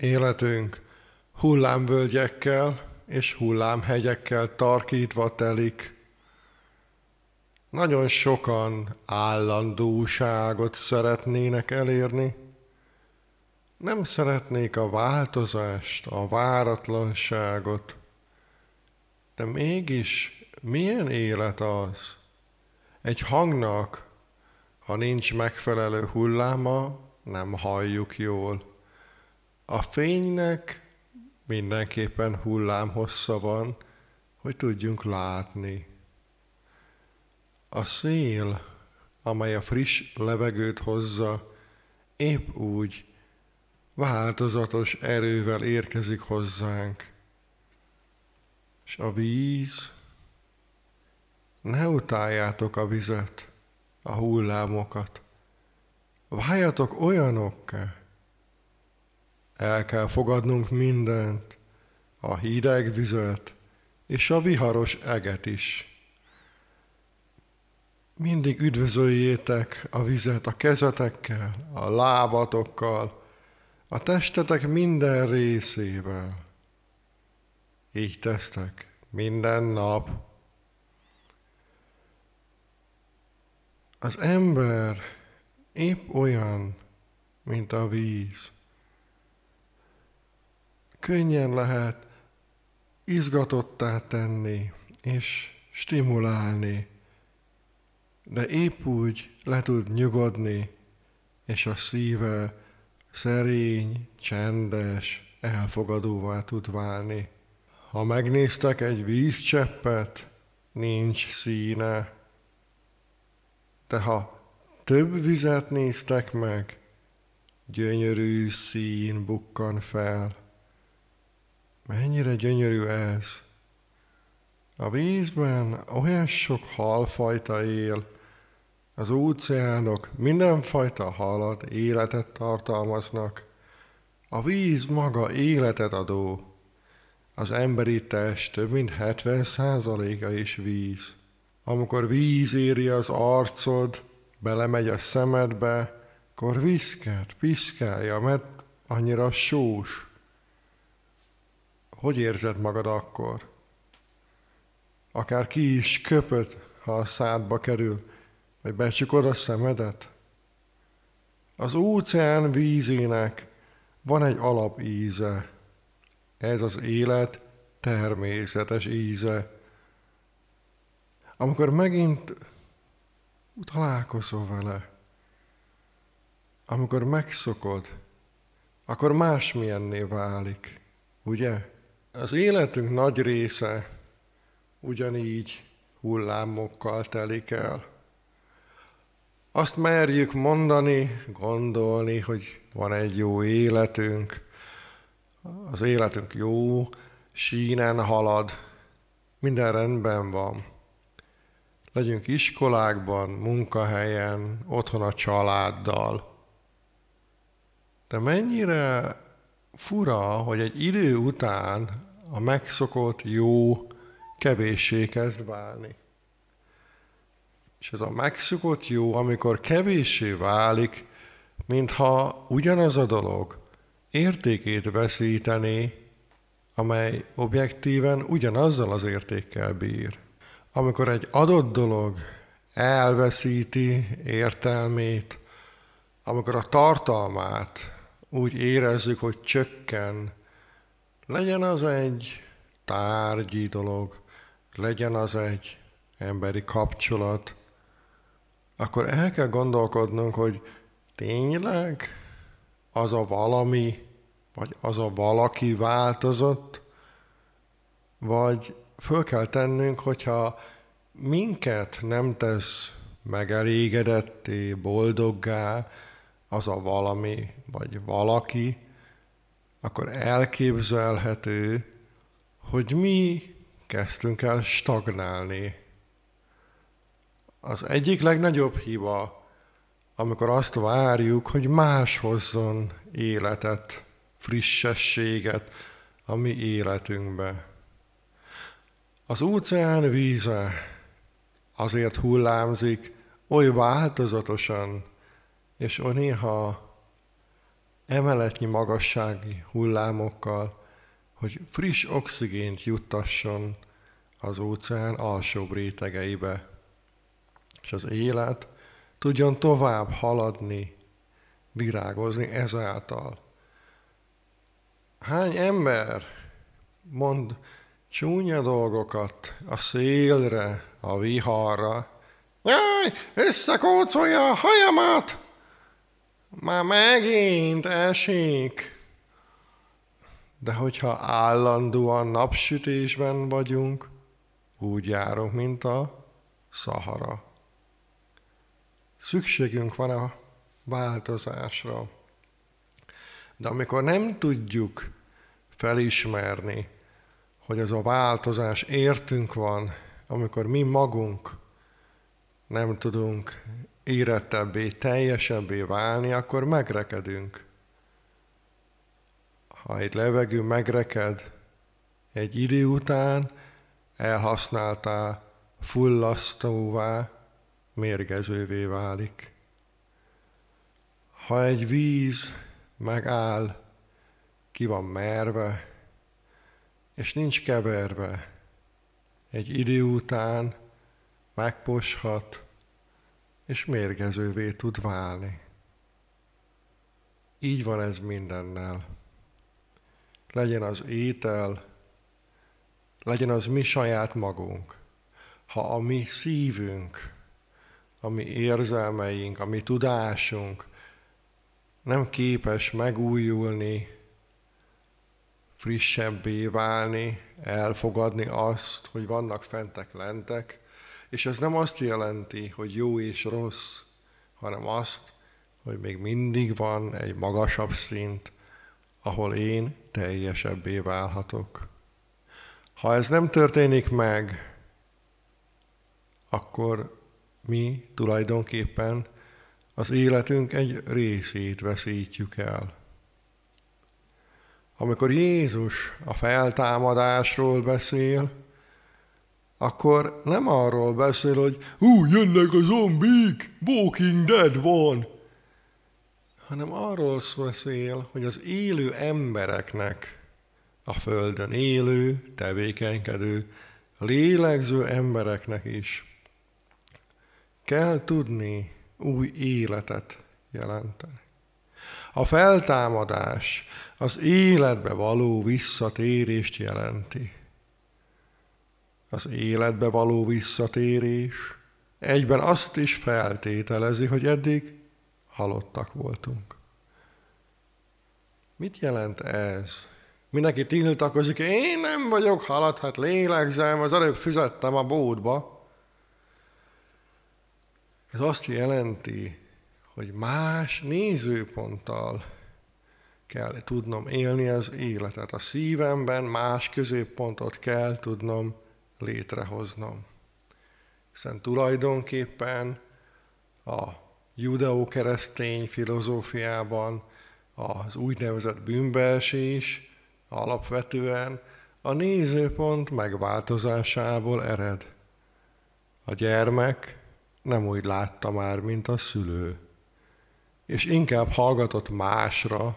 életünk hullámvölgyekkel és hullámhegyekkel tarkítva telik. Nagyon sokan állandóságot szeretnének elérni, nem szeretnék a változást, a váratlanságot, de mégis milyen élet az? Egy hangnak, ha nincs megfelelő hulláma, nem halljuk jól. A fénynek mindenképpen hullámhossza van, hogy tudjunk látni. A szél, amely a friss levegőt hozza, épp úgy változatos erővel érkezik hozzánk. És a víz, ne utáljátok a vizet, a hullámokat. Váljatok olyanokká. El kell fogadnunk mindent, a hideg vizet és a viharos eget is. Mindig üdvözöljétek a vizet a kezetekkel, a lábatokkal, a testetek minden részével. Így tesztek minden nap. Az ember épp olyan, mint a víz. Könnyen lehet izgatottá tenni és stimulálni, de épp úgy le tud nyugodni, és a szíve szerény, csendes, elfogadóvá tud válni. Ha megnéztek egy vízcseppet, nincs színe. De ha több vizet néztek meg, gyönyörű szín bukkan fel. Mennyire gyönyörű ez! A vízben olyan sok halfajta él, az óceánok mindenfajta halat, életet tartalmaznak. A víz maga életet adó. Az emberi test több mint 70%-a is víz. Amikor víz éri az arcod, belemegy a szemedbe, akkor viszket, piszkálja, mert annyira sós. Hogy érzed magad akkor? Akár ki is köpöd, ha a szádba kerül, vagy becsukod a szemedet? Az óceán vízének van egy alapíze. Ez az élet természetes íze. Amikor megint találkozol vele, amikor megszokod, akkor másmilyenné válik, ugye? Az életünk nagy része ugyanígy hullámokkal telik el. Azt merjük mondani, gondolni, hogy van egy jó életünk, az életünk jó, sínen halad, minden rendben van. Legyünk iskolákban, munkahelyen, otthon a családdal. De mennyire fura, hogy egy idő után a megszokott jó kevéssé kezd válni. És ez a megszokott jó, amikor kevéssé válik, mintha ugyanaz a dolog értékét veszítené, amely objektíven ugyanazzal az értékkel bír. Amikor egy adott dolog elveszíti értelmét, amikor a tartalmát úgy érezzük, hogy csökken, legyen az egy tárgyi dolog, legyen az egy emberi kapcsolat, akkor el kell gondolkodnunk, hogy tényleg az a valami, vagy az a valaki változott, vagy föl kell tennünk, hogyha minket nem tesz megelégedetté, boldoggá az a valami, vagy valaki, akkor elképzelhető, hogy mi kezdtünk el stagnálni. Az egyik legnagyobb hiba, amikor azt várjuk, hogy más hozzon életet, frissességet a mi életünkbe. Az óceán víze azért hullámzik oly változatosan, és néha emeletnyi magassági hullámokkal, hogy friss oxigént juttasson az óceán alsóbb rétegeibe, és az élet tudjon tovább haladni, virágozni ezáltal. Hány ember mond csúnya dolgokat a szélre, a viharra, Jaj, összekócolja a hajamat! Már megint esik. De hogyha állandóan napsütésben vagyunk, úgy járunk, mint a Szahara. Szükségünk van a változásra. De amikor nem tudjuk felismerni, hogy ez a változás értünk van, amikor mi magunk nem tudunk érettebbé, teljesebbé válni, akkor megrekedünk. Ha egy levegő megreked, egy idő után elhasználtál, fullasztóvá, mérgezővé válik. Ha egy víz megáll, ki van merve, és nincs keverve, egy idő után megposhat, és mérgezővé tud válni. Így van ez mindennel. Legyen az étel, legyen az mi saját magunk. Ha a mi szívünk, a mi érzelmeink, a mi tudásunk nem képes megújulni, frissebbé válni, elfogadni azt, hogy vannak fentek lentek, és ez nem azt jelenti, hogy jó és rossz, hanem azt, hogy még mindig van egy magasabb szint, ahol én teljesebbé válhatok. Ha ez nem történik meg, akkor mi tulajdonképpen az életünk egy részét veszítjük el. Amikor Jézus a feltámadásról beszél, akkor nem arról beszél, hogy hú, jönnek a zombik, Walking Dead van, hanem arról beszél, hogy az élő embereknek, a Földön élő, tevékenykedő, lélegző embereknek is kell tudni új életet jelenteni. A feltámadás az életbe való visszatérést jelenti az életbe való visszatérés egyben azt is feltételezi, hogy eddig halottak voltunk. Mit jelent ez? Mindenki tiltakozik, én nem vagyok halott, hát lélegzem, az előbb fizettem a bódba. Ez azt jelenti, hogy más nézőponttal kell tudnom élni az életet. A szívemben más középpontot kell tudnom létrehoznom. Hiszen tulajdonképpen a judeó-keresztény filozófiában az úgynevezett bűnbeesés alapvetően a nézőpont megváltozásából ered. A gyermek nem úgy látta már, mint a szülő, és inkább hallgatott másra,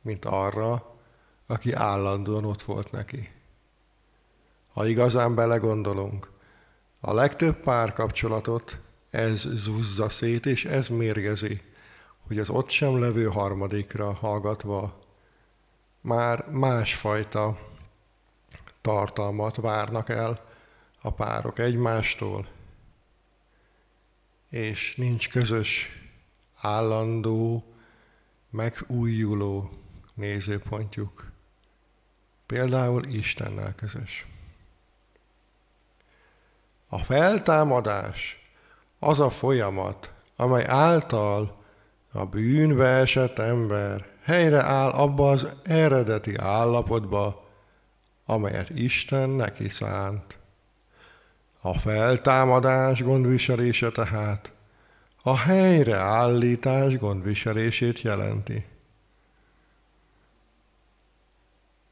mint arra, aki állandóan ott volt neki ha igazán belegondolunk. A legtöbb párkapcsolatot ez zúzza szét, és ez mérgezi, hogy az ott sem levő harmadikra hallgatva már másfajta tartalmat várnak el a párok egymástól, és nincs közös, állandó, megújuló nézőpontjuk. Például Istennel közös. A feltámadás az a folyamat, amely által a bűnbe esett ember helyre áll abba az eredeti állapotba, amelyet Isten neki szánt. A feltámadás gondviselése tehát a helyreállítás gondviselését jelenti.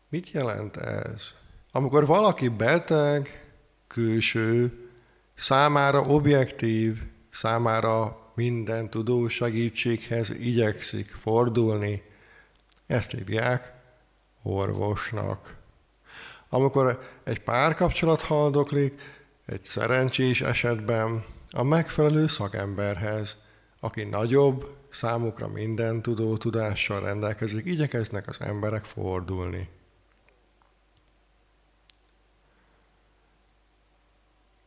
Mit jelent ez? Amikor valaki beteg, külső, számára objektív, számára minden tudó segítséghez igyekszik fordulni, Ezt hívják orvosnak. Amikor egy párkapcsolat haldoklik, egy szerencsés esetben a megfelelő szakemberhez, aki nagyobb, számukra minden tudó tudással rendelkezik, igyekeznek az emberek fordulni.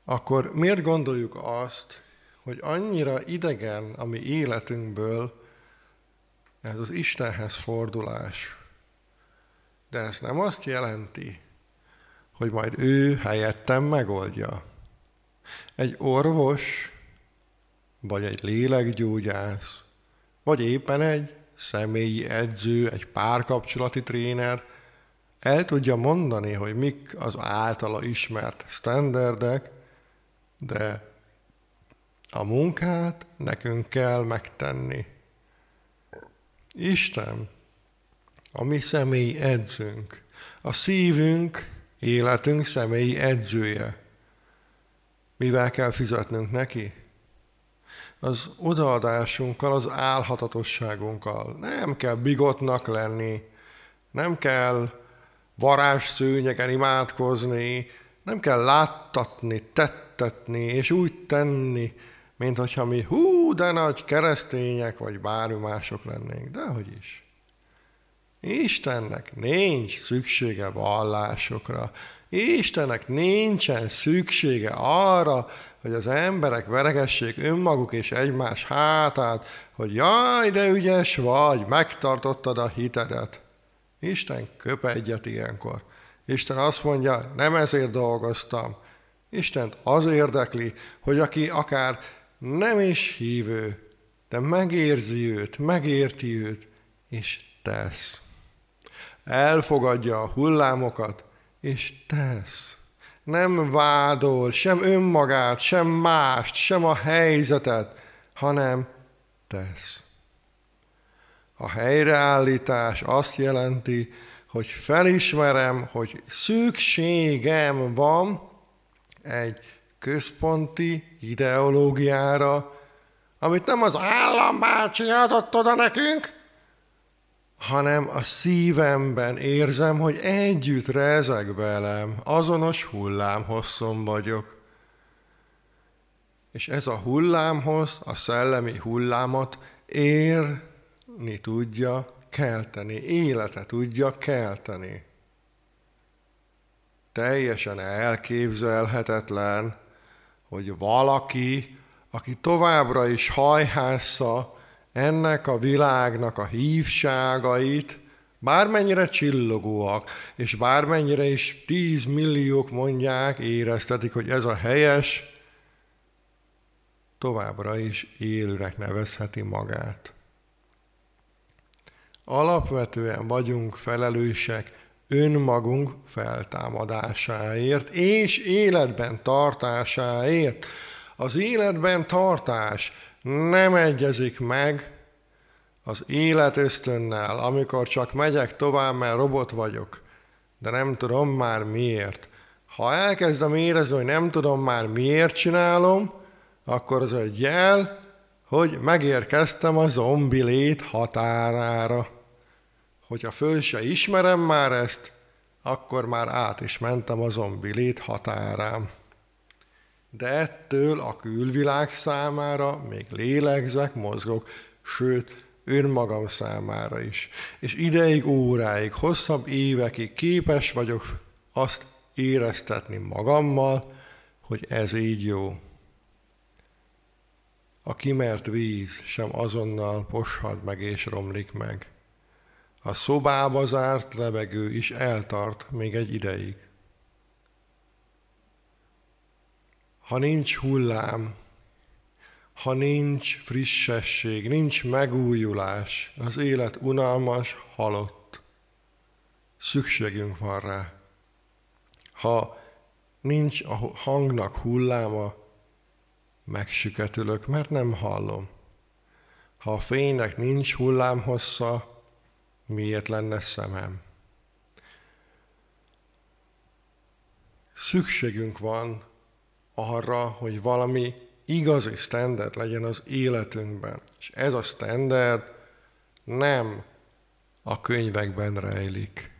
Akkor miért gondoljuk azt, hogy annyira idegen a mi életünkből ez az Istenhez fordulás? De ez nem azt jelenti, hogy majd ő helyettem megoldja. Egy orvos, vagy egy lélekgyógyász, vagy éppen egy személyi edző, egy párkapcsolati tréner el tudja mondani, hogy mik az általa ismert standardek, de a munkát nekünk kell megtenni. Isten, a mi személyi edzőnk, a szívünk, életünk személyi edzője. Mivel kell fizetnünk neki? Az odaadásunkkal, az álhatatosságunkkal. Nem kell bigotnak lenni, nem kell varázsszőnyegen imádkozni, nem kell láttatni, tettetni, és úgy tenni, mint hogyha mi hú, de nagy keresztények, vagy bármi mások lennénk. Dehogy is. Istennek nincs szüksége vallásokra. Istennek nincsen szüksége arra, hogy az emberek veregessék önmaguk és egymás hátát, hogy jaj, de ügyes vagy, megtartottad a hitedet. Isten köp egyet ilyenkor. Isten azt mondja, nem ezért dolgoztam. Istent az érdekli, hogy aki akár nem is hívő, de megérzi őt, megérti őt, és tesz. Elfogadja a hullámokat, és tesz. Nem vádol sem önmagát, sem mást, sem a helyzetet, hanem tesz. A helyreállítás azt jelenti, hogy felismerem, hogy szükségem van egy központi ideológiára, amit nem az állambácsi adott oda nekünk, hanem a szívemben érzem, hogy együtt rezeg velem, azonos hullámhosszon vagyok. És ez a hullámhoz, a szellemi hullámot érni tudja kelteni, élete tudja kelteni. Teljesen elképzelhetetlen, hogy valaki, aki továbbra is hajhásza ennek a világnak a hívságait, bármennyire csillogóak, és bármennyire is tízmilliók mondják, éreztetik, hogy ez a helyes, továbbra is élőnek nevezheti magát. Alapvetően vagyunk felelősek önmagunk feltámadásáért és életben tartásáért. Az életben tartás nem egyezik meg az élet ösztönnel, amikor csak megyek tovább, mert robot vagyok, de nem tudom már miért. Ha elkezdem érezni, hogy nem tudom már miért csinálom, akkor az egy jel, hogy megérkeztem a zombi lét határára. Hogyha föl se ismerem már ezt, akkor már át is mentem a zombi lét határán de ettől a külvilág számára még lélegzek, mozgok, sőt, önmagam számára is. És ideig, óráig, hosszabb évekig képes vagyok azt éreztetni magammal, hogy ez így jó. A kimert víz sem azonnal poshad meg és romlik meg. A szobába zárt levegő is eltart még egy ideig. ha nincs hullám, ha nincs frissesség, nincs megújulás, az élet unalmas, halott. Szükségünk van rá. Ha nincs a hangnak hulláma, megsüketülök, mert nem hallom. Ha a fénynek nincs hullámhossza, miért lenne szemem? Szükségünk van arra, hogy valami igazi standard legyen az életünkben. És ez a standard nem a könyvekben rejlik.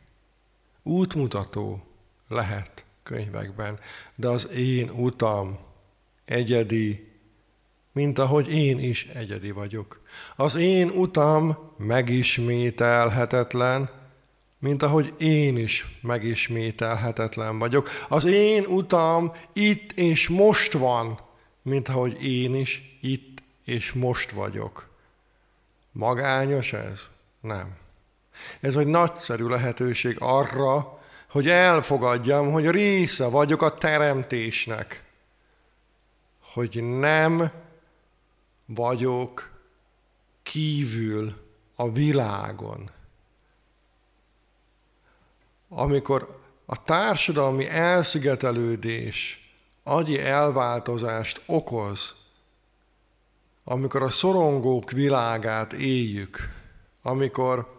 Útmutató lehet könyvekben, de az én utam egyedi, mint ahogy én is egyedi vagyok. Az én utam megismételhetetlen, mint ahogy én is megismételhetetlen vagyok. Az én utam itt és most van, mint ahogy én is itt és most vagyok. Magányos ez? Nem. Ez egy nagyszerű lehetőség arra, hogy elfogadjam, hogy része vagyok a teremtésnek. Hogy nem vagyok kívül a világon. Amikor a társadalmi elszigetelődés agyi elváltozást okoz, amikor a szorongók világát éljük, amikor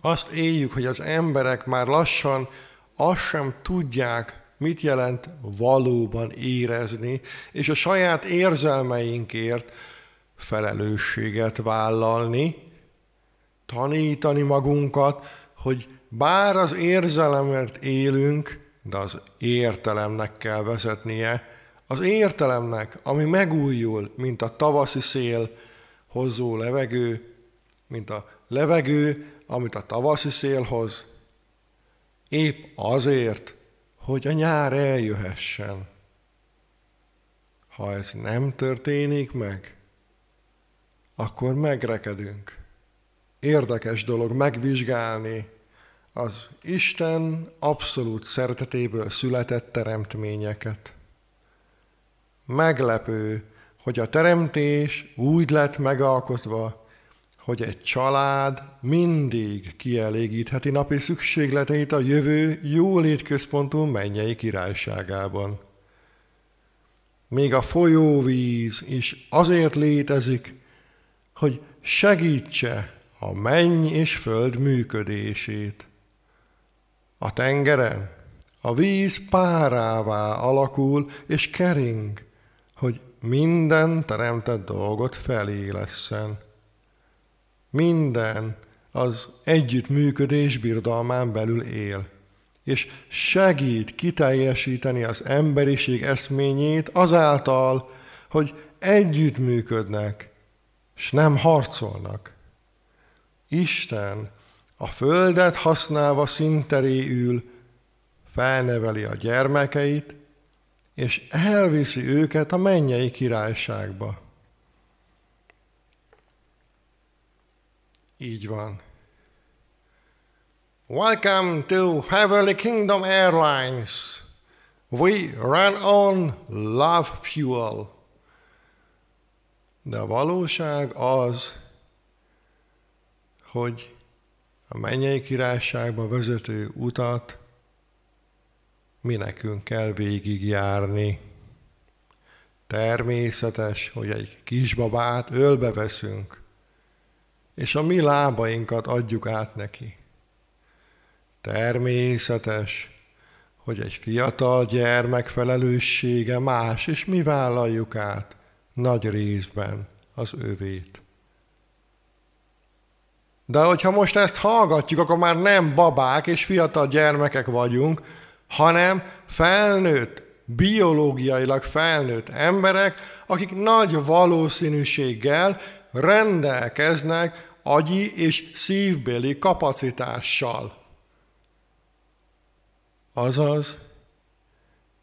azt éljük, hogy az emberek már lassan azt sem tudják, mit jelent valóban érezni, és a saját érzelmeinkért felelősséget vállalni, tanítani magunkat, hogy bár az érzelemért élünk, de az értelemnek kell vezetnie, az értelemnek, ami megújul, mint a tavaszi szél hozó levegő, mint a levegő, amit a tavaszi szél hoz, épp azért, hogy a nyár eljöhessen. Ha ez nem történik meg, akkor megrekedünk. Érdekes dolog megvizsgálni az Isten abszolút szeretetéből született teremtményeket. Meglepő, hogy a teremtés úgy lett megalkotva, hogy egy család mindig kielégítheti napi szükségleteit a jövő jólétközpontú mennyei királyságában. Még a folyóvíz is azért létezik, hogy segítse a menny és föld működését. A tengeren a víz párává alakul és kering, hogy minden teremtett dolgot felélesszen. Minden az együttműködés birodalmán belül él, és segít kiteljesíteni az emberiség eszményét azáltal, hogy együttműködnek, és nem harcolnak. Isten a földet használva szinteré ül, felneveli a gyermekeit, és elviszi őket a mennyei királyságba. Így van. Welcome to Heavenly Kingdom Airlines. We run on love fuel. De a valóság az, hogy a mennyei királyságba vezető utat mi nekünk kell végigjárni. Természetes, hogy egy kisbabát ölbe veszünk, és a mi lábainkat adjuk át neki. Természetes, hogy egy fiatal gyermek felelőssége más, és mi vállaljuk át nagy részben az övét. De hogyha most ezt hallgatjuk, akkor már nem babák és fiatal gyermekek vagyunk, hanem felnőtt, biológiailag felnőtt emberek, akik nagy valószínűséggel rendelkeznek agyi és szívbéli kapacitással. Azaz,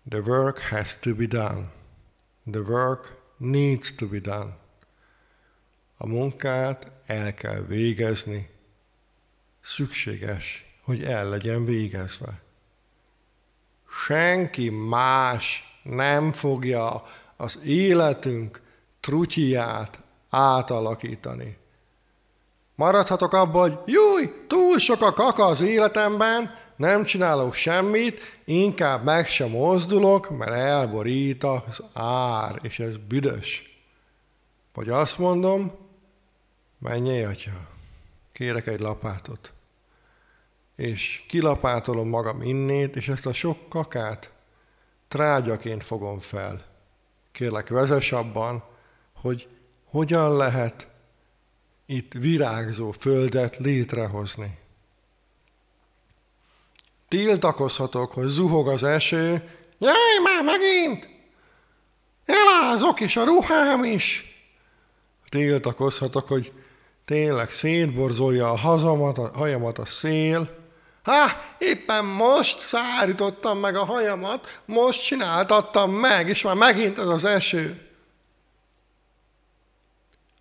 the work has to be done. The work needs to be done. A munkát el kell végezni. Szükséges, hogy el legyen végezve senki más nem fogja az életünk trutyját átalakítani. Maradhatok abban, hogy júj, túl sok a kaka az életemben, nem csinálok semmit, inkább meg sem mozdulok, mert elborít az ár, és ez büdös. Vagy azt mondom, menjél, atya, kérek egy lapátot és kilapátolom magam innét, és ezt a sok kakát trágyaként fogom fel. Kérlek, vezess abban, hogy hogyan lehet itt virágzó földet létrehozni. Tiltakozhatok, hogy zuhog az eső, jaj, már megint! Elázok is, a ruhám is! Tiltakozhatok, hogy tényleg szétborzolja a hazamat, a hajamat a szél. Há, éppen most szárítottam meg a hajamat, most csináltattam meg, és már megint ez az eső.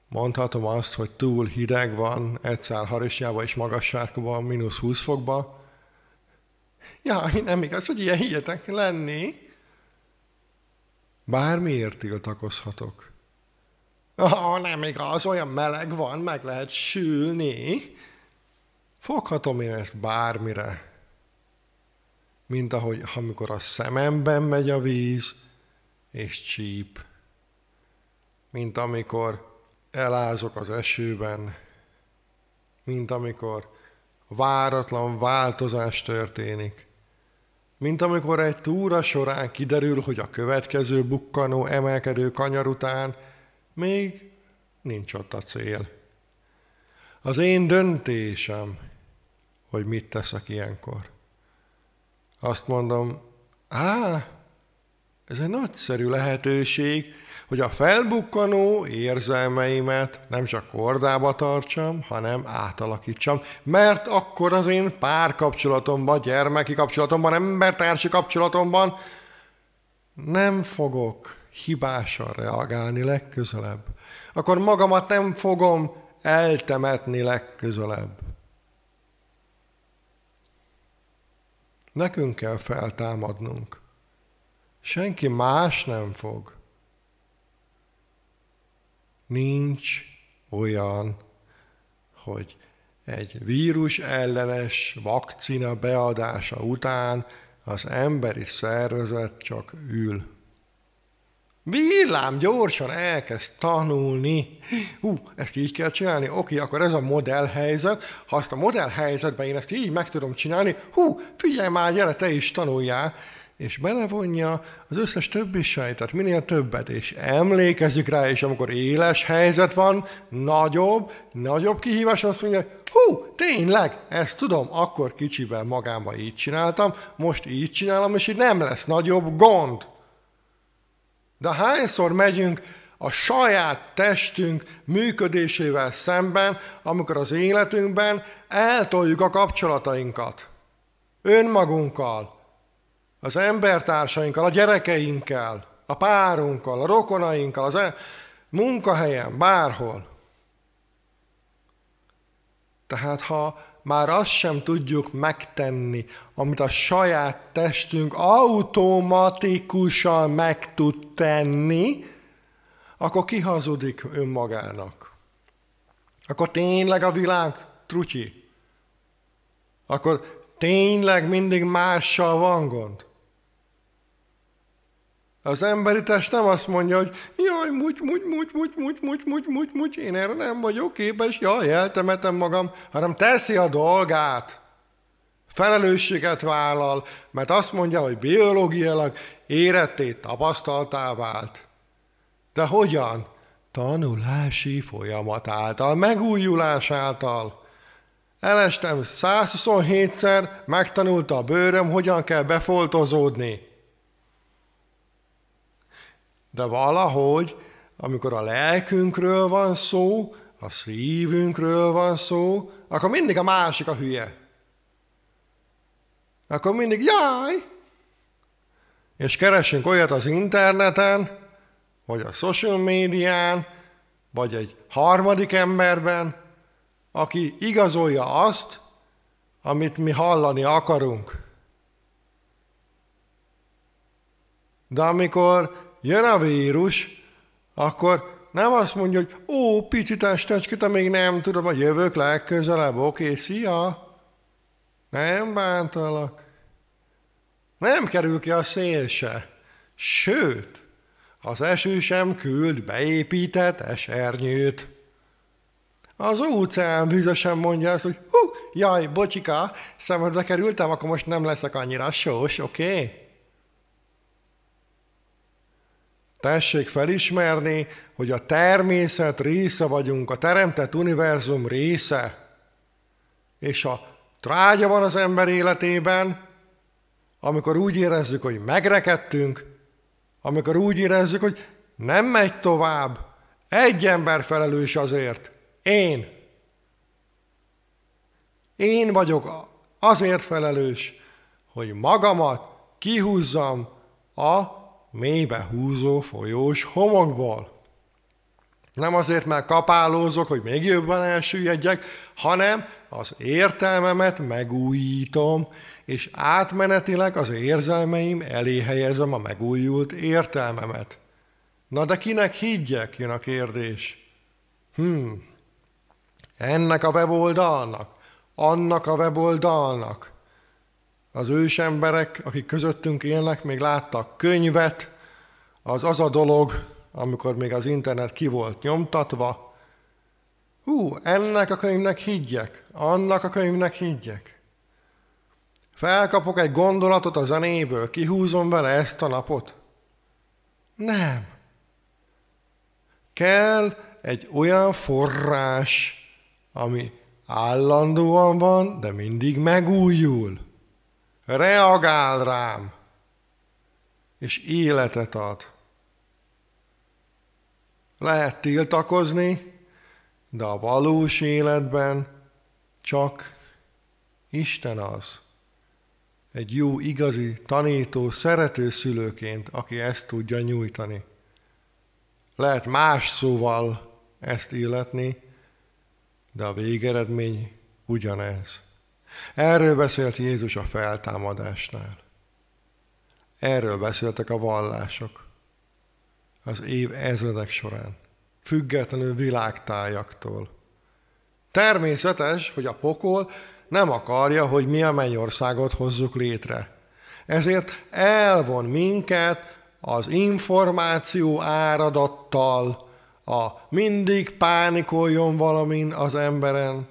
Mondhatom azt, hogy túl hideg van, egyszer harisnyában és magas sárkában, mínusz 20 fokban. Jaj, nem igaz, hogy ilyen higyetek lenni. Bármiért tiltakozhatok. Ah, nem igaz, olyan meleg van, meg lehet sülni. Foghatom én ezt bármire. Mint ahogy, amikor a szememben megy a víz, és csíp. Mint amikor elázok az esőben, mint amikor váratlan változás történik, mint amikor egy túra során kiderül, hogy a következő bukkanó emelkedő kanyar után még nincs ott a cél. Az én döntésem, hogy mit teszek ilyenkor. Azt mondom, á, ez egy nagyszerű lehetőség, hogy a felbukkanó érzelmeimet nem csak kordába tartsam, hanem átalakítsam, mert akkor az én párkapcsolatomban, gyermeki kapcsolatomban, embertársi kapcsolatomban nem fogok hibásan reagálni legközelebb. Akkor magamat nem fogom eltemetni legközelebb. Nekünk kell feltámadnunk. Senki más nem fog. Nincs olyan, hogy egy vírus ellenes vakcina beadása után az emberi szervezet csak ül. Villám gyorsan elkezd tanulni. Hú, ezt így kell csinálni? Oké, akkor ez a modellhelyzet. Ha azt a modellhelyzetben én ezt így meg tudom csinálni, hú, figyelj már, gyere, te is tanuljál és belevonja az összes többi sejtet, minél többet, és emlékezik rá, és amikor éles helyzet van, nagyobb, nagyobb kihívás, azt mondja, hú, tényleg, ezt tudom, akkor kicsiben magámba így csináltam, most így csinálom, és így nem lesz nagyobb gond. De hányszor megyünk a saját testünk működésével szemben, amikor az életünkben eltoljuk a kapcsolatainkat önmagunkkal, az embertársainkkal, a gyerekeinkkel, a párunkkal, a rokonainkkal, az e- munkahelyen, bárhol. Tehát ha már azt sem tudjuk megtenni, amit a saját testünk automatikusan meg tud tenni, akkor kihazudik önmagának. Akkor tényleg a világ trutyi. Akkor tényleg mindig mással van gond. Az emberi test nem azt mondja, hogy jaj, muty, muty, muty, muty, muty, muty, muty, muty, muty, én erre nem vagyok képes, jaj, eltemetem magam, hanem teszi a dolgát. Felelősséget vállal, mert azt mondja, hogy biológiailag éretté, tapasztaltá vált. De hogyan? Tanulási folyamat által, megújulás által. Elestem 127-szer, megtanulta a bőröm, hogyan kell befoltozódni. De valahogy, amikor a lelkünkről van szó, a szívünkről van szó, akkor mindig a másik a hülye. Akkor mindig jaj! És keresünk olyat az interneten, vagy a social médián, vagy egy harmadik emberben, aki igazolja azt, amit mi hallani akarunk. De amikor jön a vírus, akkor nem azt mondja, hogy ó, pici testecske, még nem tudom, hogy jövök legközelebb, oké, szia, nem bántalak. Nem kerül ki a szél se. Sőt, az eső sem küld beépített esernyőt. Az óceán vizesen mondja azt, hogy hú, jaj, bocsika, szemedbe kerültem, akkor most nem leszek annyira sós, oké? Okay? Tessék felismerni, hogy a természet része vagyunk, a teremtett univerzum része. És a trágya van az ember életében, amikor úgy érezzük, hogy megrekedtünk, amikor úgy érezzük, hogy nem megy tovább, egy ember felelős azért, én. Én vagyok azért felelős, hogy magamat kihúzzam a mélybe húzó folyós homokból. Nem azért, mert kapálózok, hogy még jobban elsüllyedjek, hanem az értelmemet megújítom, és átmenetileg az érzelmeim elé helyezem a megújult értelmemet. Na de kinek higgyek, jön a kérdés. Hmm, ennek a weboldalnak, annak a weboldalnak. Az ősemberek, akik közöttünk élnek, még láttak könyvet, az az a dolog, amikor még az internet ki volt nyomtatva. Hú, ennek a könyvnek higgyek, annak a könyvnek higgyek. Felkapok egy gondolatot a zenéből, kihúzom vele ezt a napot? Nem. Kell egy olyan forrás, ami állandóan van, de mindig megújul. Reagál rám, és életet ad. Lehet tiltakozni, de a valós életben csak Isten az. Egy jó, igazi, tanító, szerető szülőként, aki ezt tudja nyújtani. Lehet más szóval ezt illetni, de a végeredmény ugyanez. Erről beszélt Jézus a feltámadásnál. Erről beszéltek a vallások az év ezredek során, függetlenül világtájaktól. Természetes, hogy a pokol nem akarja, hogy mi a mennyországot hozzuk létre. Ezért elvon minket az információ áradattal, a mindig pánikoljon valamin az emberen,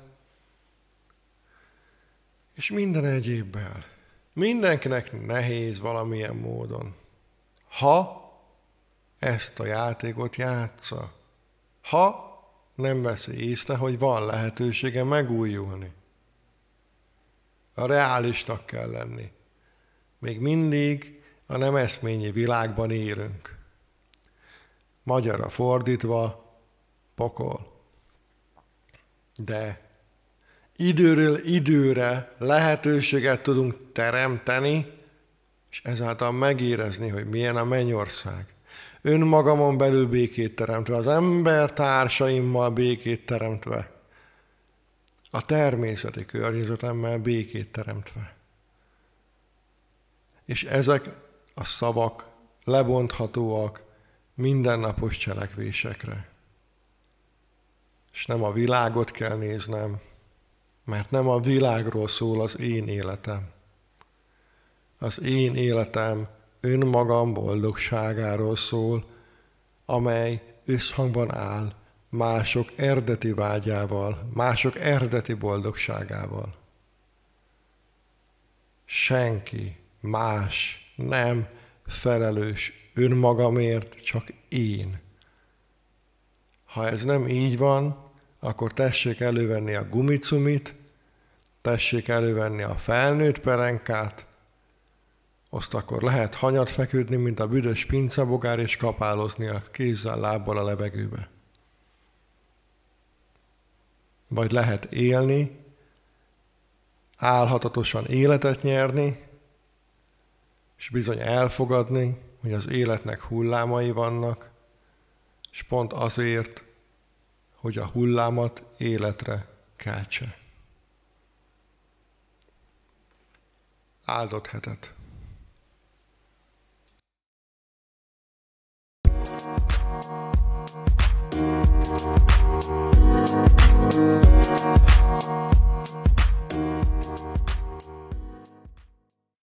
és minden egyébbel. Mindenkinek nehéz valamilyen módon. Ha ezt a játékot játsza, ha nem veszi észre, hogy van lehetősége megújulni. A reálisnak kell lenni. Még mindig a nem eszményi világban élünk. Magyarra fordítva, pokol. De időről időre lehetőséget tudunk teremteni, és ezáltal megérezni, hogy milyen a mennyország. Önmagamon belül békét teremtve, az ember társaimmal békét teremtve, a természeti környezetemmel békét teremtve. És ezek a szavak lebonthatóak mindennapos cselekvésekre. És nem a világot kell néznem, mert nem a világról szól az én életem. Az én életem önmagam boldogságáról szól, amely összhangban áll mások eredeti vágyával, mások eredeti boldogságával. Senki más nem felelős önmagamért, csak én. Ha ez nem így van, akkor tessék elővenni a gumicumit, tessék elővenni a felnőtt perenkát, azt akkor lehet hanyat feküdni, mint a büdös pincabogár, és kapálozni a kézzel, lábbal a levegőbe. Vagy lehet élni, álhatatosan életet nyerni, és bizony elfogadni, hogy az életnek hullámai vannak, és pont azért, hogy a hullámat életre keltse. Áldott hetet!